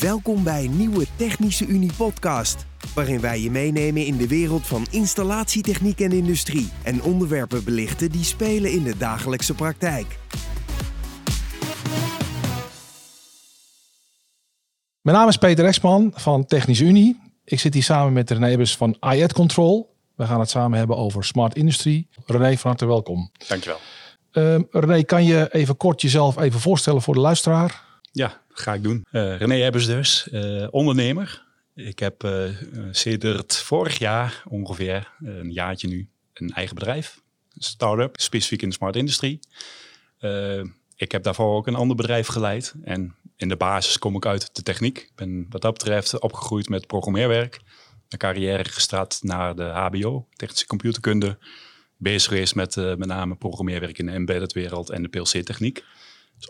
Welkom bij een nieuwe Technische Unie podcast, waarin wij je meenemen in de wereld van installatietechniek en industrie en onderwerpen belichten die spelen in de dagelijkse praktijk. Mijn naam is Peter Exman van Technische Unie. Ik zit hier samen met René Ebbers van IED Control. We gaan het samen hebben over smart industry. René, van harte welkom. Dankjewel. Uh, René, kan je even kort jezelf even voorstellen voor de luisteraar? Ja, ga ik doen. Uh, René Ebbers dus, uh, ondernemer. Ik heb uh, sedert vorig jaar ongeveer, een jaartje nu, een eigen bedrijf. Een start-up, specifiek in de smart industrie. ik heb daarvoor ook een ander bedrijf geleid. En in de basis kom ik uit de techniek. Ik ben wat dat betreft opgegroeid met programmeerwerk. Mijn carrière gestart naar de HBO, technische computerkunde. Bezig geweest met met name programmeerwerk in de embedded wereld en de PLC-techniek.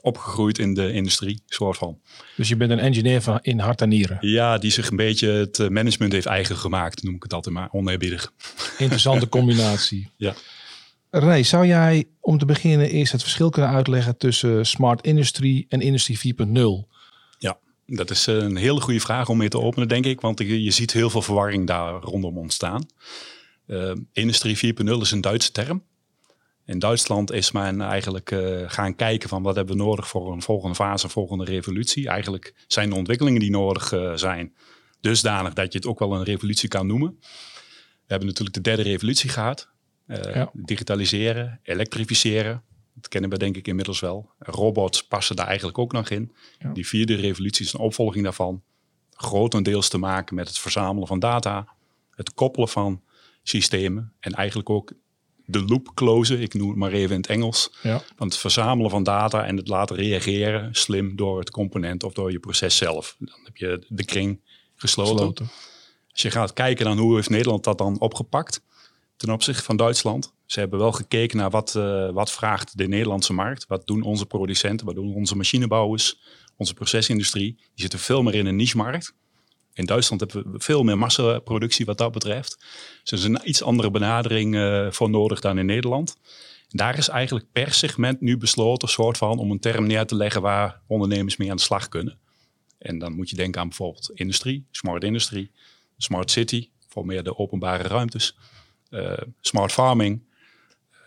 Opgegroeid in de industrie, soort van. Dus je bent een engineer van in hart en nieren? Ja, die zich een beetje het eh, management heeft eigen gemaakt, noem ik het altijd maar, oneerbiedig. Interessante combinatie. Ja. René, zou jij om te beginnen eerst het verschil kunnen uitleggen tussen smart industry en industrie 4.0? Ja, dat is een hele goede vraag om mee te openen, denk ik. Want je ziet heel veel verwarring daar rondom ontstaan. Uh, industrie 4.0 is een Duitse term. In Duitsland is men eigenlijk uh, gaan kijken van wat hebben we nodig voor een volgende fase, een volgende revolutie. Eigenlijk zijn de ontwikkelingen die nodig uh, zijn dusdanig dat je het ook wel een revolutie kan noemen. We hebben natuurlijk de derde revolutie gehad. Uh, ja. Digitaliseren, elektrificeren. Dat kennen we denk ik inmiddels wel. Robots passen daar eigenlijk ook nog in. Ja. Die vierde revolutie is een opvolging daarvan. Grotendeels te maken met het verzamelen van data. Het koppelen van systemen. En eigenlijk ook de loop closen, ik noem het maar even in het Engels. Ja. Want het verzamelen van data en het laten reageren slim door het component of door je proces zelf. Dan heb je de kring gesloten. Gesloten. Als je gaat kijken dan hoe heeft Nederland dat dan opgepakt ten opzichte van Duitsland. Ze hebben wel gekeken naar wat, uh, wat vraagt de Nederlandse markt. Wat doen onze producenten, wat doen onze machinebouwers, onze procesindustrie. Die zitten veel meer in een niche-markt. In Duitsland hebben we veel meer massaproductie wat dat betreft. Dus er is een iets andere benadering uh, voor nodig dan in Nederland. Daar is eigenlijk per segment nu besloten, soort van, om een term neer te leggen waar ondernemers mee aan de slag kunnen. En dan moet je denken aan bijvoorbeeld industrie, smart industrie, smart city, voor meer de openbare ruimtes, uh, smart farming.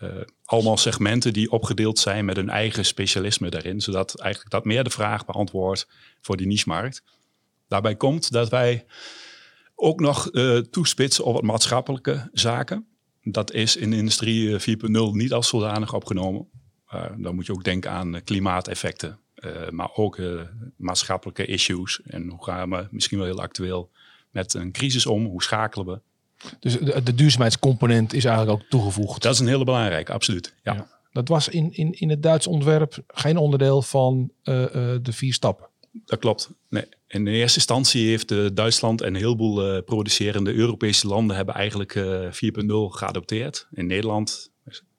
Uh, allemaal segmenten die opgedeeld zijn met hun eigen specialisme daarin, zodat eigenlijk dat meer de vraag beantwoordt voor die niche-markt. Daarbij komt dat wij ook nog uh, toespitsen op het maatschappelijke zaken. Dat is in industrie 4.0 niet als zodanig opgenomen. Uh, dan moet je ook denken aan klimaateffecten, uh, maar ook maatschappelijke issues. En hoe gaan we, misschien wel heel actueel, met een crisis om? Hoe schakelen we? Dus de, de duurzaamheidscomponent is eigenlijk ook toegevoegd. Dat is een hele belangrijke, absoluut. Ja. ja. Dat was in, in, in het Duits ontwerp geen onderdeel van de vier stappen. Dat klopt. Nee. In de eerste instantie heeft uh, Duitsland en een heleboel uh, producerende Europese landen hebben eigenlijk uh, 4.0 geadopteerd. In Nederland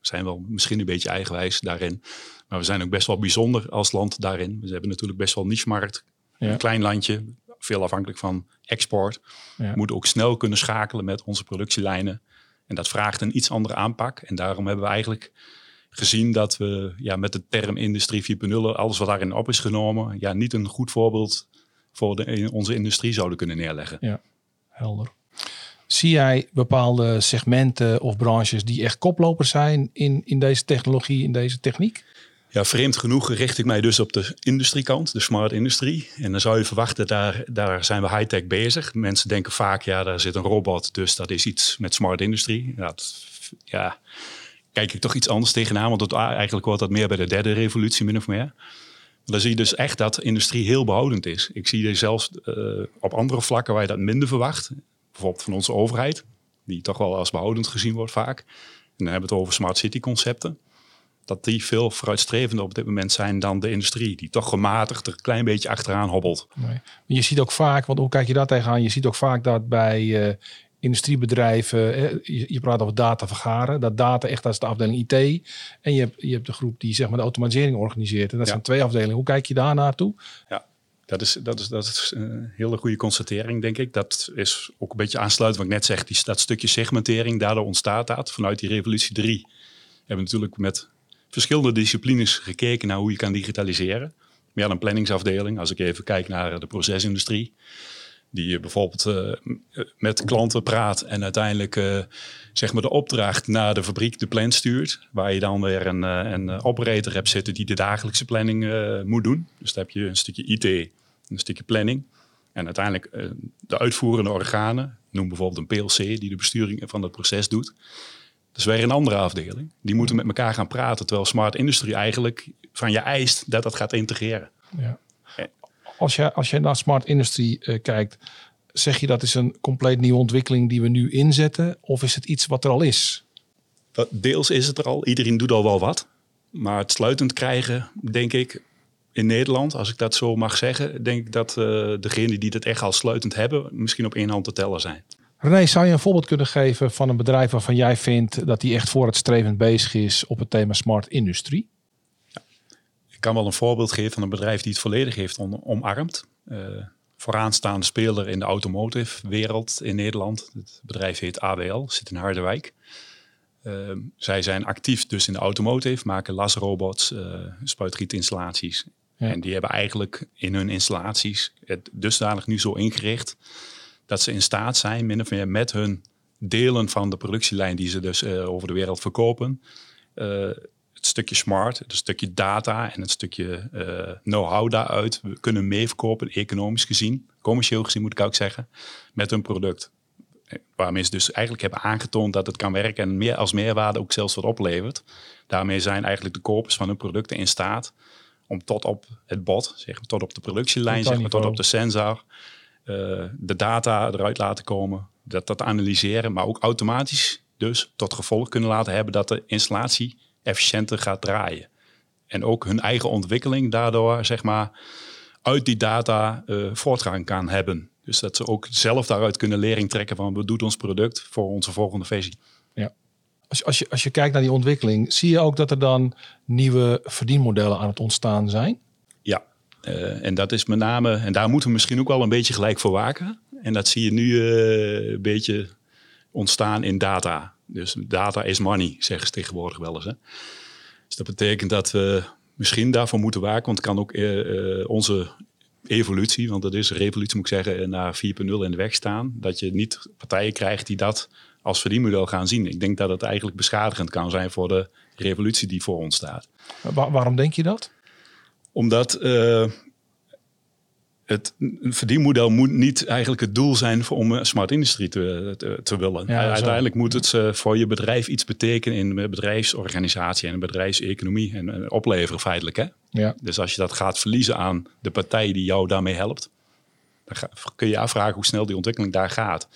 zijn we wel misschien een beetje eigenwijs daarin. Maar we zijn ook best wel bijzonder als land daarin. We hebben natuurlijk best wel niche-markt. Ja. Een klein landje, veel afhankelijk van export. Ja. We moeten ook snel kunnen schakelen met onze productielijnen. En dat vraagt een iets andere aanpak. En daarom hebben we eigenlijk gezien dat we ja, met de term industrie 4.0, alles wat daarin op is genomen, ja, niet een goed voorbeeld voor de, onze industrie zouden kunnen neerleggen. Ja, helder. Zie jij bepaalde segmenten of branches die echt koplopers zijn in, in deze technologie, in deze techniek? Ja, vreemd genoeg richt ik mij dus op de industriekant, de smart industrie. En dan zou je verwachten, daar, daar zijn we high-tech bezig. Mensen denken vaak, ja, daar zit een robot, dus dat is iets met smart industrie. Ja, dat, ja kijk ik toch iets anders tegenaan. Want het, eigenlijk hoort dat meer bij de derde revolutie, min of meer. Dan zie je dus echt dat industrie heel behoudend is. Ik zie er zelfs uh, op andere vlakken waar je dat minder verwacht. Bijvoorbeeld van onze overheid, die toch wel als behoudend gezien wordt vaak. En dan hebben we het over smart city concepten. Dat die veel vooruitstrevender op dit moment zijn dan de industrie. Die toch gematigd er een klein beetje achteraan hobbelt. Nee. Je ziet ook vaak, want hoe kijk je daar tegenaan? Je ziet ook vaak dat bij uh, industriebedrijven, je, praat over data vergaren, dat data echt als de afdeling IT. En je hebt, je hebt de groep die zeg maar de automatisering organiseert. En dat ja. zijn twee afdelingen. Hoe kijk je daar naartoe? Ja, dat is, dat, is, dat is een hele goede constatering, denk ik. Dat is ook een beetje aansluitend wat ik net zeg. Die, dat stukje segmentering, daardoor ontstaat dat. Vanuit die revolutie 3 hebben we natuurlijk met verschillende disciplines gekeken naar hoe je kan digitaliseren. meer een planningsafdeling. Als ik even kijk naar de procesindustrie die bijvoorbeeld uh, met klanten praat en uiteindelijk uh, zeg maar de opdracht naar de fabriek de plan stuurt. Waar je dan weer een, uh, een operator hebt zitten die de dagelijkse planning moet doen. Dus dan heb je een stukje IT, een stukje planning. En uiteindelijk de uitvoerende organen, noem bijvoorbeeld een PLC die de besturing van het proces doet. Dat is weer een andere afdeling. Die moeten met elkaar gaan praten. Terwijl Smart Industry eigenlijk van je eist dat dat gaat integreren. Ja. Als je, als je naar smart industry uh, kijkt, zeg je dat is een compleet nieuwe ontwikkeling die we nu inzetten? Of is het iets wat er al is? Deels is het er al. Iedereen doet al wel wat. Maar het sluitend krijgen, denk ik, in Nederland, als ik dat zo mag zeggen, denk ik dat uh, degenen die het echt al sluitend hebben, misschien op één hand te tellen zijn. René, zou je een voorbeeld kunnen geven van een bedrijf waarvan jij vindt dat die echt vooruitstrevend bezig is op het thema smart industrie? Ik kan wel een voorbeeld geven van een bedrijf die het volledig heeft omarmd. Uh, vooraanstaande speler in de automotive wereld in Nederland. Het bedrijf heet AWL, zit in Harderwijk. Uh, zij zijn actief dus in de automotive, maken lasrobots, uh, spuitrietinstallaties. Ja. En die hebben eigenlijk in hun installaties het dusdanig nu zo ingericht dat ze in staat zijn, min of meer met hun delen van de productielijn die ze dus uh, over de wereld verkopen, het stukje smart, het stukje data en het stukje uh, know-how daaruit we kunnen meeverkopen, economisch gezien, commercieel gezien moet ik ook zeggen, met hun product. Waarmee ze dus eigenlijk hebben aangetoond dat het kan werken en meer als meerwaarde ook zelfs wat oplevert. Daarmee zijn eigenlijk de kopers van hun producten in staat om tot op het bot, zeg maar, tot op de productielijn, zeg maar, tot op de sensor, uh, de data eruit laten komen, dat, dat analyseren, maar ook automatisch dus tot gevolg kunnen laten hebben dat de installatie efficiënter gaat draaien. En ook hun eigen ontwikkeling daardoor, zeg maar, uit die data uh, voortgang kan hebben. Dus dat ze ook zelf daaruit kunnen lering trekken van wat doet ons product voor onze volgende versie. Ja. Als, als, je, als je kijkt naar die ontwikkeling, zie je ook dat er dan nieuwe verdienmodellen aan het ontstaan zijn? Ja, uh, en dat is met name, en daar moeten we misschien ook wel een beetje gelijk voor waken. En dat zie je nu uh, een beetje ontstaan in data. Dus data is money, zeggen ze tegenwoordig wel eens. Hè? Dus dat betekent dat we misschien daarvoor moeten waken, want het kan ook uh, onze evolutie, want dat is een revolutie moet ik zeggen, naar 4.0 in de weg staan. Dat je niet partijen krijgt die dat als verdienmodel gaan zien. Ik denk dat het eigenlijk beschadigend kan zijn voor de revolutie die voor ons staat. waarom denk je dat? Omdat uh, het verdienmodel moet niet eigenlijk het doel zijn om een smart industrie te, te, willen. Uiteindelijk moet het uh, voor je bedrijf iets betekenen in bedrijfsorganisatie en een bedrijfseconomie en uh, opleveren feitelijk. Hè? Ja. Dus als je dat gaat verliezen aan de partij die jou daarmee helpt, dan ga, kun je afvragen hoe snel die ontwikkeling daar gaat.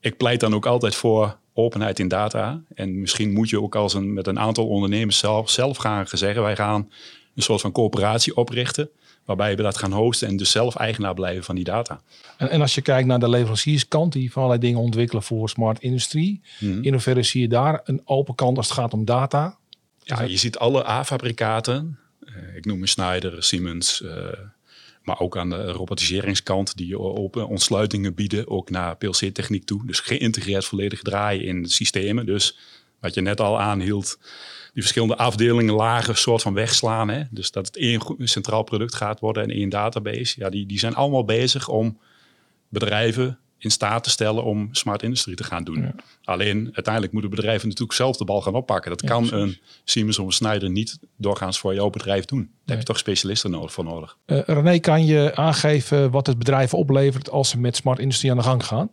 Ik pleit dan ook altijd voor openheid in data. En misschien moet je ook als een, met een aantal ondernemers zelf, zelf gaan zeggen, wij gaan een soort van coöperatie oprichten waarbij we dat gaan hosten en dus zelf eigenaar blijven van die data. En, en als je kijkt naar de leverancierskant, die van allerlei dingen ontwikkelen voor smart industrie, mhm. in hoeverre zie je daar een open kant als het gaat om data? Ja, je ziet alle A-fabrikaten, uh, ik noem me Schneider, Siemens, uh, maar ook aan de robotiseringskant die open ontsluitingen bieden, ook naar PLC-techniek toe. Dus geïntegreerd volledig draaien in systemen. Dus wat je net al aanhield, die verschillende afdelingen lager soort van wegslaan. Hè? Dus dat het één centraal product gaat worden en één database. Ja, die, die zijn allemaal bezig om bedrijven in staat te stellen om smart industrie te gaan doen. Alleen uiteindelijk moeten bedrijven natuurlijk zelf de bal gaan oppakken. Dat kan een Siemens of een Schneider niet doorgaans voor jouw bedrijf doen. Daar heb je toch specialisten nodig voor nodig. Uh, René, kan je aangeven wat het bedrijf oplevert als ze met smart industrie aan de gang gaan?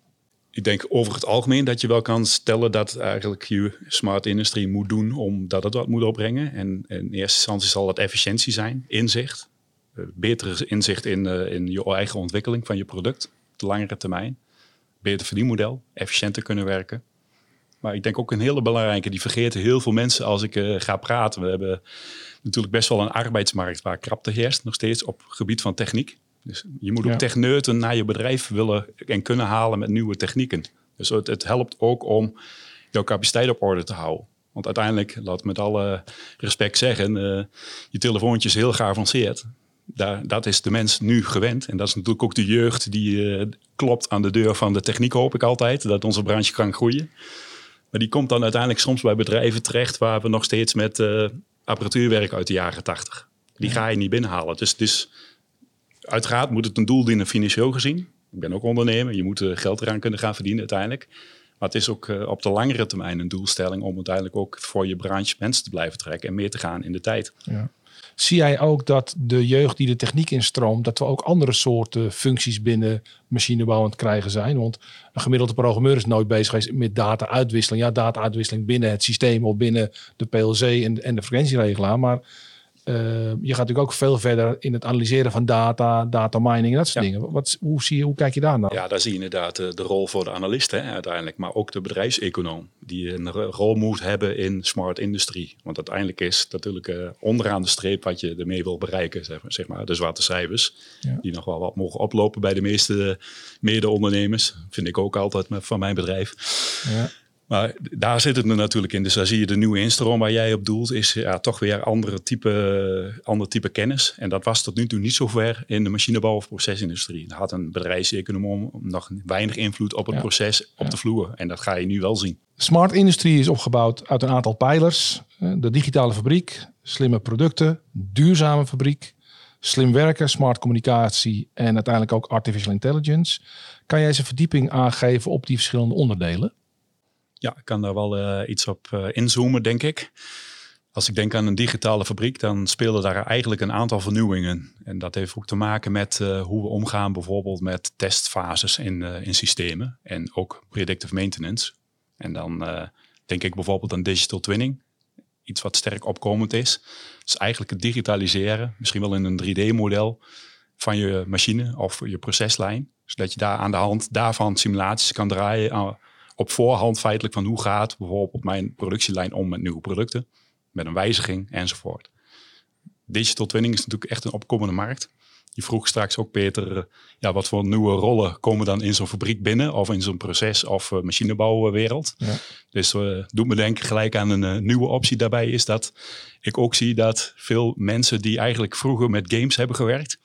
Ik denk over het algemeen dat je wel kan stellen dat eigenlijk je smart industrie moet doen omdat het wat moet opbrengen. En in eerste instantie zal dat efficiëntie zijn, inzicht. Uh, betere inzicht in, uh, in je eigen ontwikkeling van je product op de langere termijn. Beter verdienmodel, efficiënter kunnen werken. Maar ik denk ook een hele belangrijke, die vergeten heel veel mensen als ik uh, ga praten. We hebben natuurlijk best wel een arbeidsmarkt waar krapte heerst, nog steeds op gebied van techniek. Dus je moet ook techneuten naar je bedrijf willen en kunnen halen met nieuwe technieken. Dus het, het helpt ook om jouw capaciteit op orde te houden. Want uiteindelijk, laat met alle respect zeggen, uh, je telefoontje is heel geavanceerd. Daar, dat is de mens nu gewend. En dat is natuurlijk ook de jeugd die uh, klopt aan de deur van de techniek, hoop ik altijd, dat onze branche kan groeien. Maar die komt dan uiteindelijk soms bij bedrijven terecht waar we nog steeds met uh, apparatuur werken uit de jaren tachtig. Die ga je niet binnenhalen. Dus, dus uiteraard moet het een doel dienen financieel gezien. Ik ben ook ondernemer. Je moet geld eraan kunnen gaan verdienen uiteindelijk. Maar het is ook op de langere termijn een doelstelling om uiteindelijk ook voor je branche mensen te blijven trekken en meer te gaan in de tijd. Ja. Zie jij ook dat de jeugd die de techniek instroomt, dat we ook andere soorten functies binnen machinebouw aan het krijgen zijn? Want een gemiddelde programmeur is nooit bezig geweest met data-uitwisseling. Ja, data-uitwisseling binnen het systeem of binnen de PLC en, en de frequentieregelaar. Maar je gaat natuurlijk ook veel verder in het analyseren van data, data mining en dat soort dingen. Wat, hoe, zie je, hoe kijk je daar naar? Ja, daar zie je inderdaad de, de rol voor de analist hè, uiteindelijk, maar ook de bedrijfseconoom die een rol moet hebben in smart industrie. Want uiteindelijk is natuurlijk uh, onderaan de streep wat je ermee wil bereiken, zeg maar, zeg maar de zwarte cijfers, ja. die nog wel wat mogen oplopen bij de meeste mede-ondernemers. Vind ik ook altijd van mijn bedrijf. Ja. Maar daar zit het natuurlijk in. Dus daar zie je de nieuwe instroom waar jij op doelt, is ja, toch weer andere type, ander type kennis. En dat was tot nu toe niet zo ver in de machinebouw of procesindustrie. Daar had een bedrijfseconoom nog weinig invloed op het proces op de vloer. En dat ga je nu wel zien. Smart industrie is opgebouwd uit een aantal pijlers. De digitale fabriek, slimme producten, duurzame fabriek, slim werken, smart communicatie en uiteindelijk ook artificial intelligence. Kan jij eens een verdieping aangeven op die verschillende onderdelen? Ja, ik kan daar wel uh, iets op uh, inzoomen, denk ik. Als ik denk aan een digitale fabriek, dan spelen daar eigenlijk een aantal vernieuwingen. En dat heeft ook te maken met uh, hoe we omgaan bijvoorbeeld met testfases in, in systemen. En ook predictive maintenance. En dan denk ik bijvoorbeeld aan digital twinning. Iets wat sterk opkomend is. Dus eigenlijk het digitaliseren, misschien wel in een 3D-model van je machine of je proceslijn. Zodat je daar aan de hand daarvan simulaties kan draaien op voorhand feitelijk van hoe gaat bijvoorbeeld mijn productielijn om met nieuwe producten, met een wijziging enzovoort. Digital twinning is natuurlijk echt een opkomende markt. Je vroeg straks ook, Peter, eh, ja, wat voor nieuwe rollen komen dan in zo'n fabriek binnen of in zo'n proces- of uh, machinebouwwereld. Ja. Dus uh, doet me denken gelijk aan een nieuwe optie daarbij is dat ik ook zie dat veel mensen die eigenlijk vroeger met games hebben gewerkt,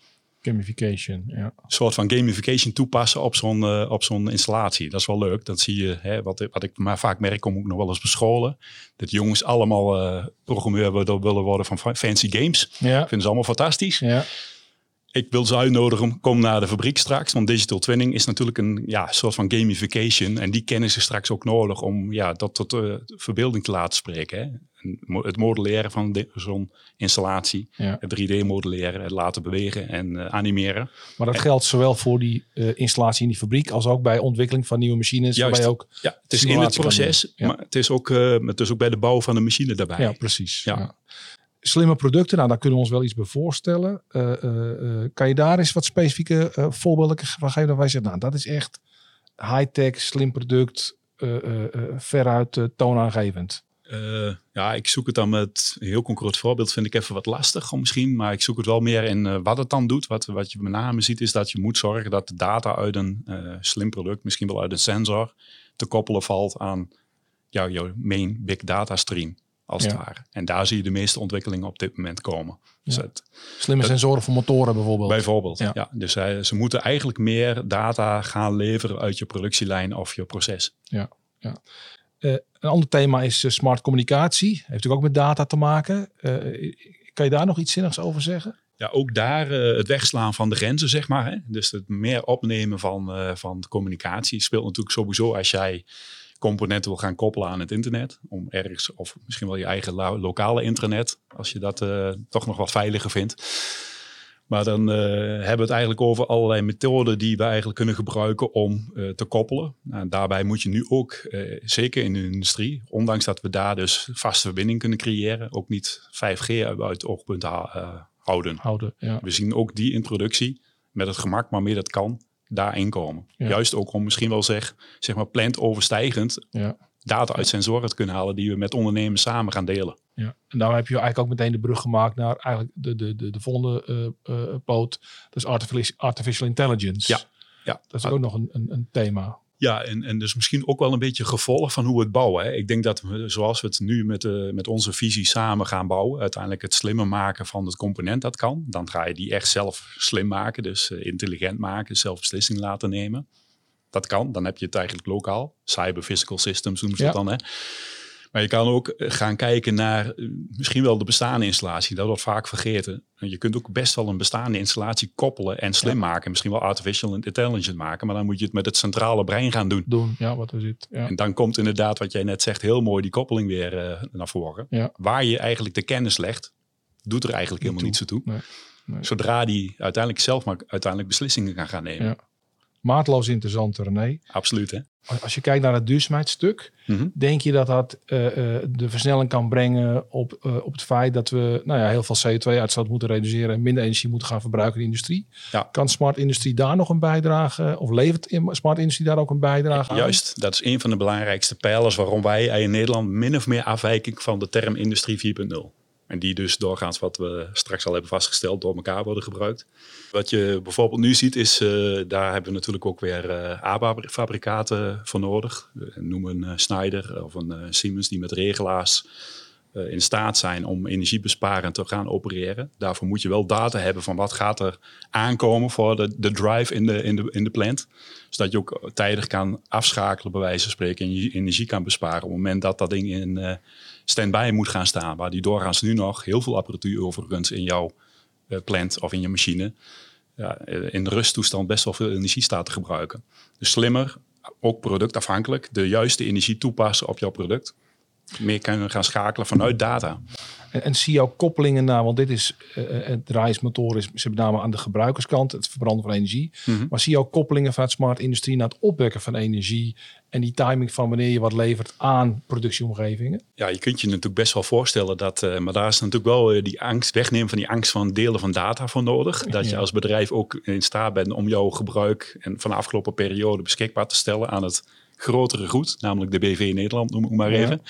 Gamification, ja. Een soort van gamification toepassen op zo'n uh, op zo'n installatie. Dat is wel leuk. Dat zie je, hè, wat, wat ik maar vaak merk, kom ik nog wel eens bescholen. Dat jongens allemaal uh, programmeur willen worden van fancy games. Ja. Vinden ze allemaal fantastisch. Ja ik wil ze uitnodigen, kom naar de fabriek straks. Want digital twinning is natuurlijk een ja, soort van gamification. En die kennis is straks ook nodig om ja, dat tot uh, verbeelding te laten spreken. Hè? Het modelleren van zo'n installatie, het 3D modelleren, het laten bewegen en uh, animeren. Maar dat geldt zowel voor die uh, installatie in die fabriek als ook bij ontwikkeling van nieuwe machines. Juist. ook ja, het is in het proces, maar het is, ook, het is ook bij de bouw van de machine daarbij. Ja, precies. ja slimme producten, nou, daar kunnen we ons wel iets bij voorstellen. Uh, uh, kan je daar eens wat specifieke voorbeelden van geven? Dat wij zeggen, nou, dat is echt high-tech, slim product, veruit toonaangevend. ja, ik zoek het dan met een heel concreet voorbeeld, vind ik even wat lastig misschien. Maar ik zoek het wel meer in wat het dan doet. Wat, wat je met name ziet, is dat je moet zorgen dat de data uit een slim product, misschien wel uit een sensor, te koppelen valt aan jou, jouw main big data stream als het ware. En daar zie je de meeste ontwikkelingen op dit moment komen. Dus het, Slimme sensoren voor motoren bijvoorbeeld. Bijvoorbeeld, ja. Dus uh, ze moeten eigenlijk meer data gaan leveren uit je productielijn of je proces. Ja, ja. Uh, een ander thema is uh, smart communicatie. Heeft natuurlijk ook met data te maken. kan je daar nog iets zinnigs over zeggen? Ja, ook daar het wegslaan van de grenzen, zeg maar. Hè? Dus het meer opnemen van, van communicatie speelt natuurlijk sowieso als jij componenten wil gaan koppelen aan het internet. Om ergens, of misschien wel je eigen lokale intranet, als je dat uh, toch nog wat veiliger vindt. Maar dan uh, hebben we het eigenlijk over allerlei methoden die we eigenlijk kunnen gebruiken om uh, te koppelen. Nou, daarbij moet je nu ook, zeker in de industrie, ondanks dat we daar dus vaste verbinding kunnen creëren, ook niet 5G uit het oogpunt houden. houden ja. We zien ook die introductie met het gemak waarmee dat kan, daarin komen. Juist ook om misschien wel zeg, zeg maar plant overstijgend ja. data uit sensoren te kunnen halen die we met ondernemers samen gaan delen. Ja, en daar heb je eigenlijk ook meteen de brug gemaakt naar eigenlijk de, de, de, de volgende uh, uh, poot. Dus artificial, artificial intelligence. Ja. ja. Dat is ook nog een, een, een thema. Ja, en, en dus misschien ook wel een beetje gevolg van hoe we het bouwen. Hè. Ik denk dat we, zoals we het nu met, uh, met onze visie samen gaan bouwen, uiteindelijk het slimmer maken van het component dat kan. Dan ga je die echt zelf slim maken, dus uh, intelligent maken, zelf beslissingen laten nemen. Dat kan, dan heb je het eigenlijk lokaal. Cyber physical systems noemen ze ja. dat dan. Hè. Maar je kan ook eh, gaan kijken naar eh, misschien wel de bestaande installatie. Dat wordt vaak vergeten. En je kunt ook best wel een bestaande installatie koppelen en slim maken. Misschien wel artificial intelligence maken. Maar dan moet je het met het centrale brein gaan doen. Doen, ja, wat is het? Ja. En dan komt inderdaad, wat jij net zegt, heel mooi die koppeling weer uh, naar voren. Ja. Waar je eigenlijk de kennis legt, doet er eigenlijk helemaal niets toe. Nee, nee. Zodra die uiteindelijk zelf maar uiteindelijk beslissingen kan gaan nemen. Maatloos interessant, René. Absoluut, hè? Als je kijkt naar het duurzaamheidsstuk, Mhm. denk je dat dat eh, eh, de versnelling kan brengen op, eh, op het feit dat we nou ja, heel veel CO2-uitstoot moeten reduceren en minder energie moeten gaan verbruiken in de industrie? Ja. Kan smart industrie daar nog een bijdrage, of levert smart industrie daar ook een bijdrage aan? Juist, dat is een van de belangrijkste pijlers waarom wij in Nederland min of meer afwijken van de term industrie 4.0. En die dus doorgaans, wat we straks al hebben vastgesteld, door elkaar worden gebruikt. Wat je bijvoorbeeld nu ziet is, eh, daar hebben we natuurlijk ook weer eh ABA-fabrikaten voor nodig. Noem een Schneider of een eh, Siemens die met regelaars eh, in staat zijn om energiebesparend te gaan opereren. Daarvoor moet je wel data hebben van wat gaat er aankomen voor de, de drive in de, in, de, in de plant. Zodat je ook tijdig kan afschakelen, bij wijze van spreken, en je energie kan besparen op het moment dat dat ding in eh stand-by moet gaan staan. Waar die doorgaans nu nog heel veel apparatuur overigens in jouw eh, plant of in je machine ja, in rusttoestand best wel veel energie staat te gebruiken. Dus slimmer, ook productafhankelijk, de juiste energie toepassen op jouw product. Meer kunnen gaan schakelen vanuit data. En, zie je ook koppelingen naar, want dit is eh, het draaismotor is met name aan de gebruikerskant, het verbranden van energie. Mhm. Maar zie je ook koppelingen vanuit smart industrie naar het opwekken van energie en die timing van wanneer je wat levert aan productieomgevingen? Ja, je kunt je natuurlijk best wel voorstellen dat, eh, maar daar is natuurlijk wel die angst, wegnemen van die angst van delen van data voor nodig. Dat je als bedrijf ook in staat bent om jouw gebruik en van de afgelopen periode beschikbaar te stellen aan het grotere goed, namelijk de BV Nederland, noem ik maar Ja. even.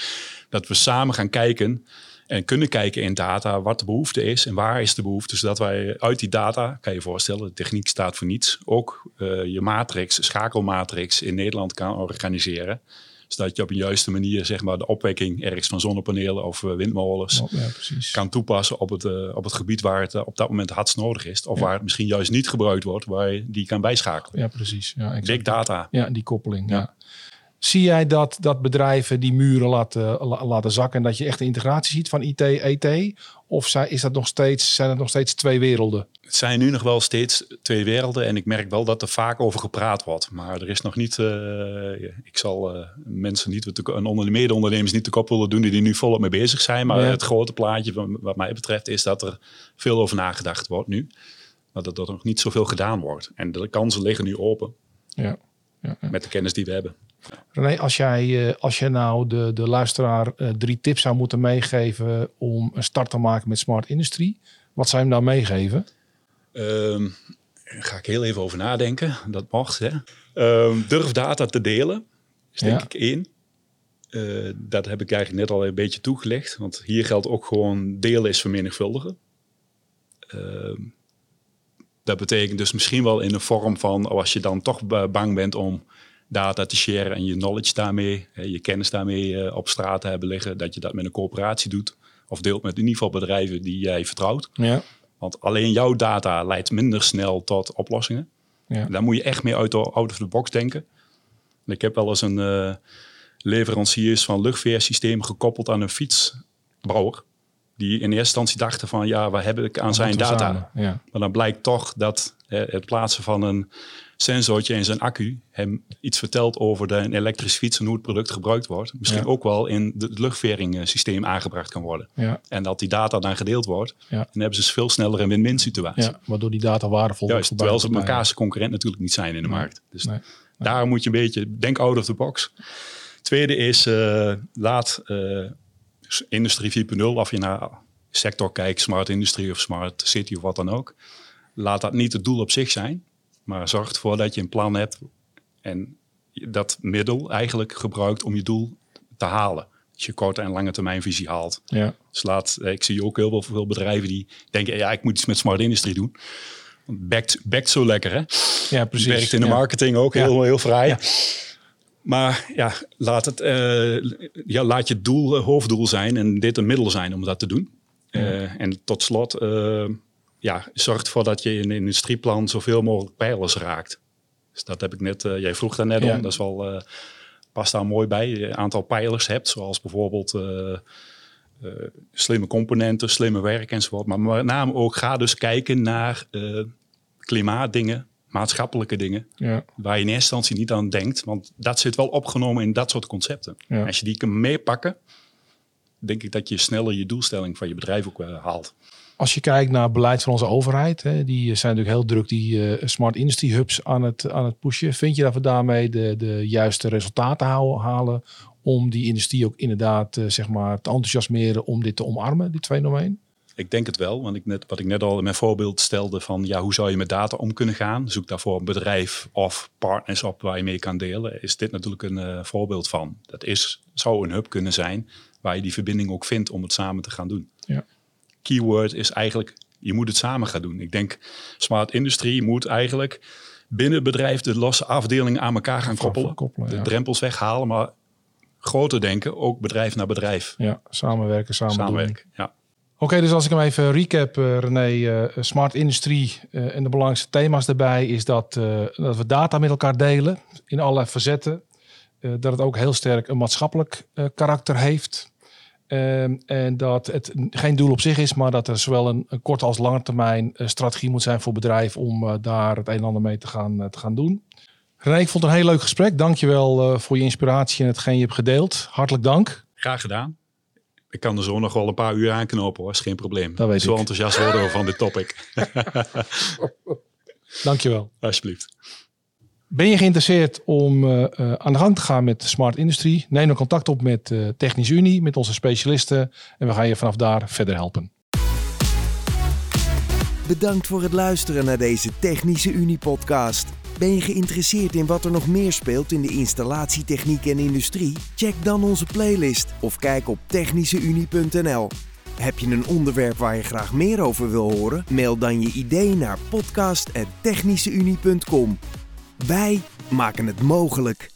Dat we samen gaan kijken en kunnen kijken in data wat de behoefte is en waar is de behoefte, zodat wij uit die data, kan je je voorstellen, de techniek staat voor niets, ook eh, je matrix, schakelmatrix in Nederland kan organiseren zodat je op een juiste manier zeg maar, de opwekking ergens van zonnepanelen of eh, windmolens Ja, precies. kan toepassen op het, eh, op het gebied waar het eh, op dat moment hardst nodig is. Of Ja. waar het misschien juist niet gebruikt wordt, waar je die kan bijschakelen. Ja, precies. Ja, exact. Big data. Ja, die koppeling. Ja. Zie jij dat, dat bedrijven die muren laten, la- laten zakken en dat je echt een integratie ziet van IT, ET? Of zijn, is dat nog steeds, zijn het nog steeds twee werelden? Het zijn nu nog wel steeds twee werelden en ik merk wel dat er vaak over gepraat wordt. Maar er is nog niet, eh, ik zal eh, mensen niet, een onder- mede-ondernemers niet de kop willen doen die er nu volop mee bezig zijn. Maar Ja. het grote plaatje wat, wat mij betreft is dat er veel over nagedacht wordt nu. Maar dat er nog niet zoveel gedaan wordt. En de kansen liggen nu open Ja. ja, ja. met de kennis die we hebben. René, als jij, eh, als jij nou de, de luisteraar eh, drie tips zou moeten meegeven om een start te maken met smart industrie, wat zou je hem dan meegeven? Ehm, daar ga ik heel even over nadenken. Dat mocht. Hè? Ehm, durf data te delen. Is denk Ja. ik één. Eh, dat heb ik eigenlijk net al een beetje toegelicht. Want hier geldt ook gewoon delen is vermenigvuldigen. Ehm, dat betekent dus misschien wel in de vorm van als je dan toch ba- bang bent om data te sharen en je knowledge daarmee, je kennis daarmee eh, op straat te hebben liggen, dat je dat met een coöperatie doet. Of deelt met in ieder geval bedrijven die jij vertrouwt. Ja. Want alleen jouw data leidt minder snel tot oplossingen. Ja. Daar moet je echt mee out, out of the box denken. En Ik heb wel eens een eh leveranciers van luchtveersystemen gekoppeld aan een fietsbouwer. Die in eerste instantie dachten van ja, waar heb ik aan zijn data? Ja. Maar dan blijkt toch dat eh, het plaatsen van een sensortje in zijn accu hem iets vertelt over de een elektrische fiets en hoe het product gebruikt wordt. Misschien Ja. ook wel in het luchtveringssysteem aangebracht kan worden. Ja. En dat die data dan gedeeld wordt. Ja. Dan hebben ze veel sneller een win-win situatie. ja, waardoor die data waardevol wordt. Juist, voor terwijl ze beide elkaar zijn concurrent natuurlijk niet zijn in de Nee. markt. Dus Nee. daar moet je een beetje, denk out of the box. Tweede is, eh, laat eh, industrie 4.0, of je naar sector kijkt, smart industrie of smart city of wat dan ook. Laat dat niet het doel op zich zijn, maar zorg ervoor dat je een plan hebt en dat middel eigenlijk gebruikt om je doel te halen. Dat je korte en lange termijn visie haalt. Ja. Dus laat, ik zie ook heel veel, bedrijven die denken, ja, ik moet iets met smart industrie doen. Bekt, bekt zo lekker, hè? ja, precies. Werkt in de Ja. marketing ook Ja. heel, heel vrij. Ja. Maar ja, laat, het, eh, ja, laat je doel eh, hoofddoel zijn en dit een middel zijn om dat te doen. Eh, en tot slot, ja, zorg ervoor dat je in een industrieplan zoveel mogelijk pijlers raakt. Dus dat heb ik net, jij vroeg daar net Ja. om, dat is wel past daar mooi bij. Je een aantal pijlers hebt, zoals bijvoorbeeld slimme componenten, slimme werk enzovoort. Maar met name ook ga dus kijken naar klimaatdingen, maatschappelijke dingen, Ja. waar je in eerste instantie niet aan denkt. Want dat zit wel opgenomen in dat soort concepten. Ja. Als je die kan meepakken, denk ik dat je sneller je doelstelling van je bedrijf ook eh, haalt. Als je kijkt naar beleid van onze overheid, hè, die zijn natuurlijk heel druk die eh, smart industry hubs aan het, aan het pushen. Vind je dat we daarmee de, de juiste resultaten halen om die industrie ook inderdaad eh, zeg maar, te enthousiasmeren om dit te omarmen, dit fenomeen? Ik denk het wel, want ik net, wat ik net al in mijn voorbeeld stelde van ja, hoe zou je met data om kunnen gaan? Zoek daarvoor een bedrijf of partners op waar je mee kan delen. Is dit natuurlijk een eh, voorbeeld van. Dat is, zou een hub kunnen zijn waar je die verbinding ook vindt om het samen te gaan doen. Ja. Keyword is eigenlijk, je moet het samen gaan doen. Ik denk, smart industrie moet eigenlijk binnen het bedrijf de losse afdelingen aan elkaar gaan koppelen. koppelen, de ja. drempels weghalen, maar groter denken, ook bedrijf naar bedrijf. Ja, samenwerken, samen doen. Samenwerken. Ja. Oké, dus als ik hem even recap, eh, René, eh, smart industrie eh, en de belangrijkste thema's daarbij is dat, dat we data met elkaar delen in allerlei facetten. Dat het ook heel sterk een maatschappelijk karakter heeft. Ehm, en dat het geen doel op zich is, maar dat er zowel een, korte als lange termijn strategie moet zijn voor bedrijven om daar het een en ander mee te gaan, te gaan doen. René, ik vond het een heel leuk gesprek. Dankjewel wel voor je inspiratie en hetgeen je hebt gedeeld. Hartelijk dank. Graag gedaan. Ik kan er zo nog wel een paar uur aanknopen hoor, is geen probleem. Dat weet zo ik. enthousiast worden we van dit topic. Dankjewel. Alsjeblieft. Ben je geïnteresseerd om eh, eh, aan de gang te gaan met de smart industrie? Neem dan contact op met eh Technische Unie, met onze specialisten. En we gaan je vanaf daar verder helpen. Bedankt voor het luisteren naar deze Technische Unie-podcast. Ben je geïnteresseerd in wat er nog meer speelt in de installatietechniek en industrie? Check dan onze playlist of kijk op technischeunie.nl. Heb je een onderwerp waar je graag meer over wil horen? Mail dan je idee naar podcast.technischeunie.com. Wij maken het mogelijk.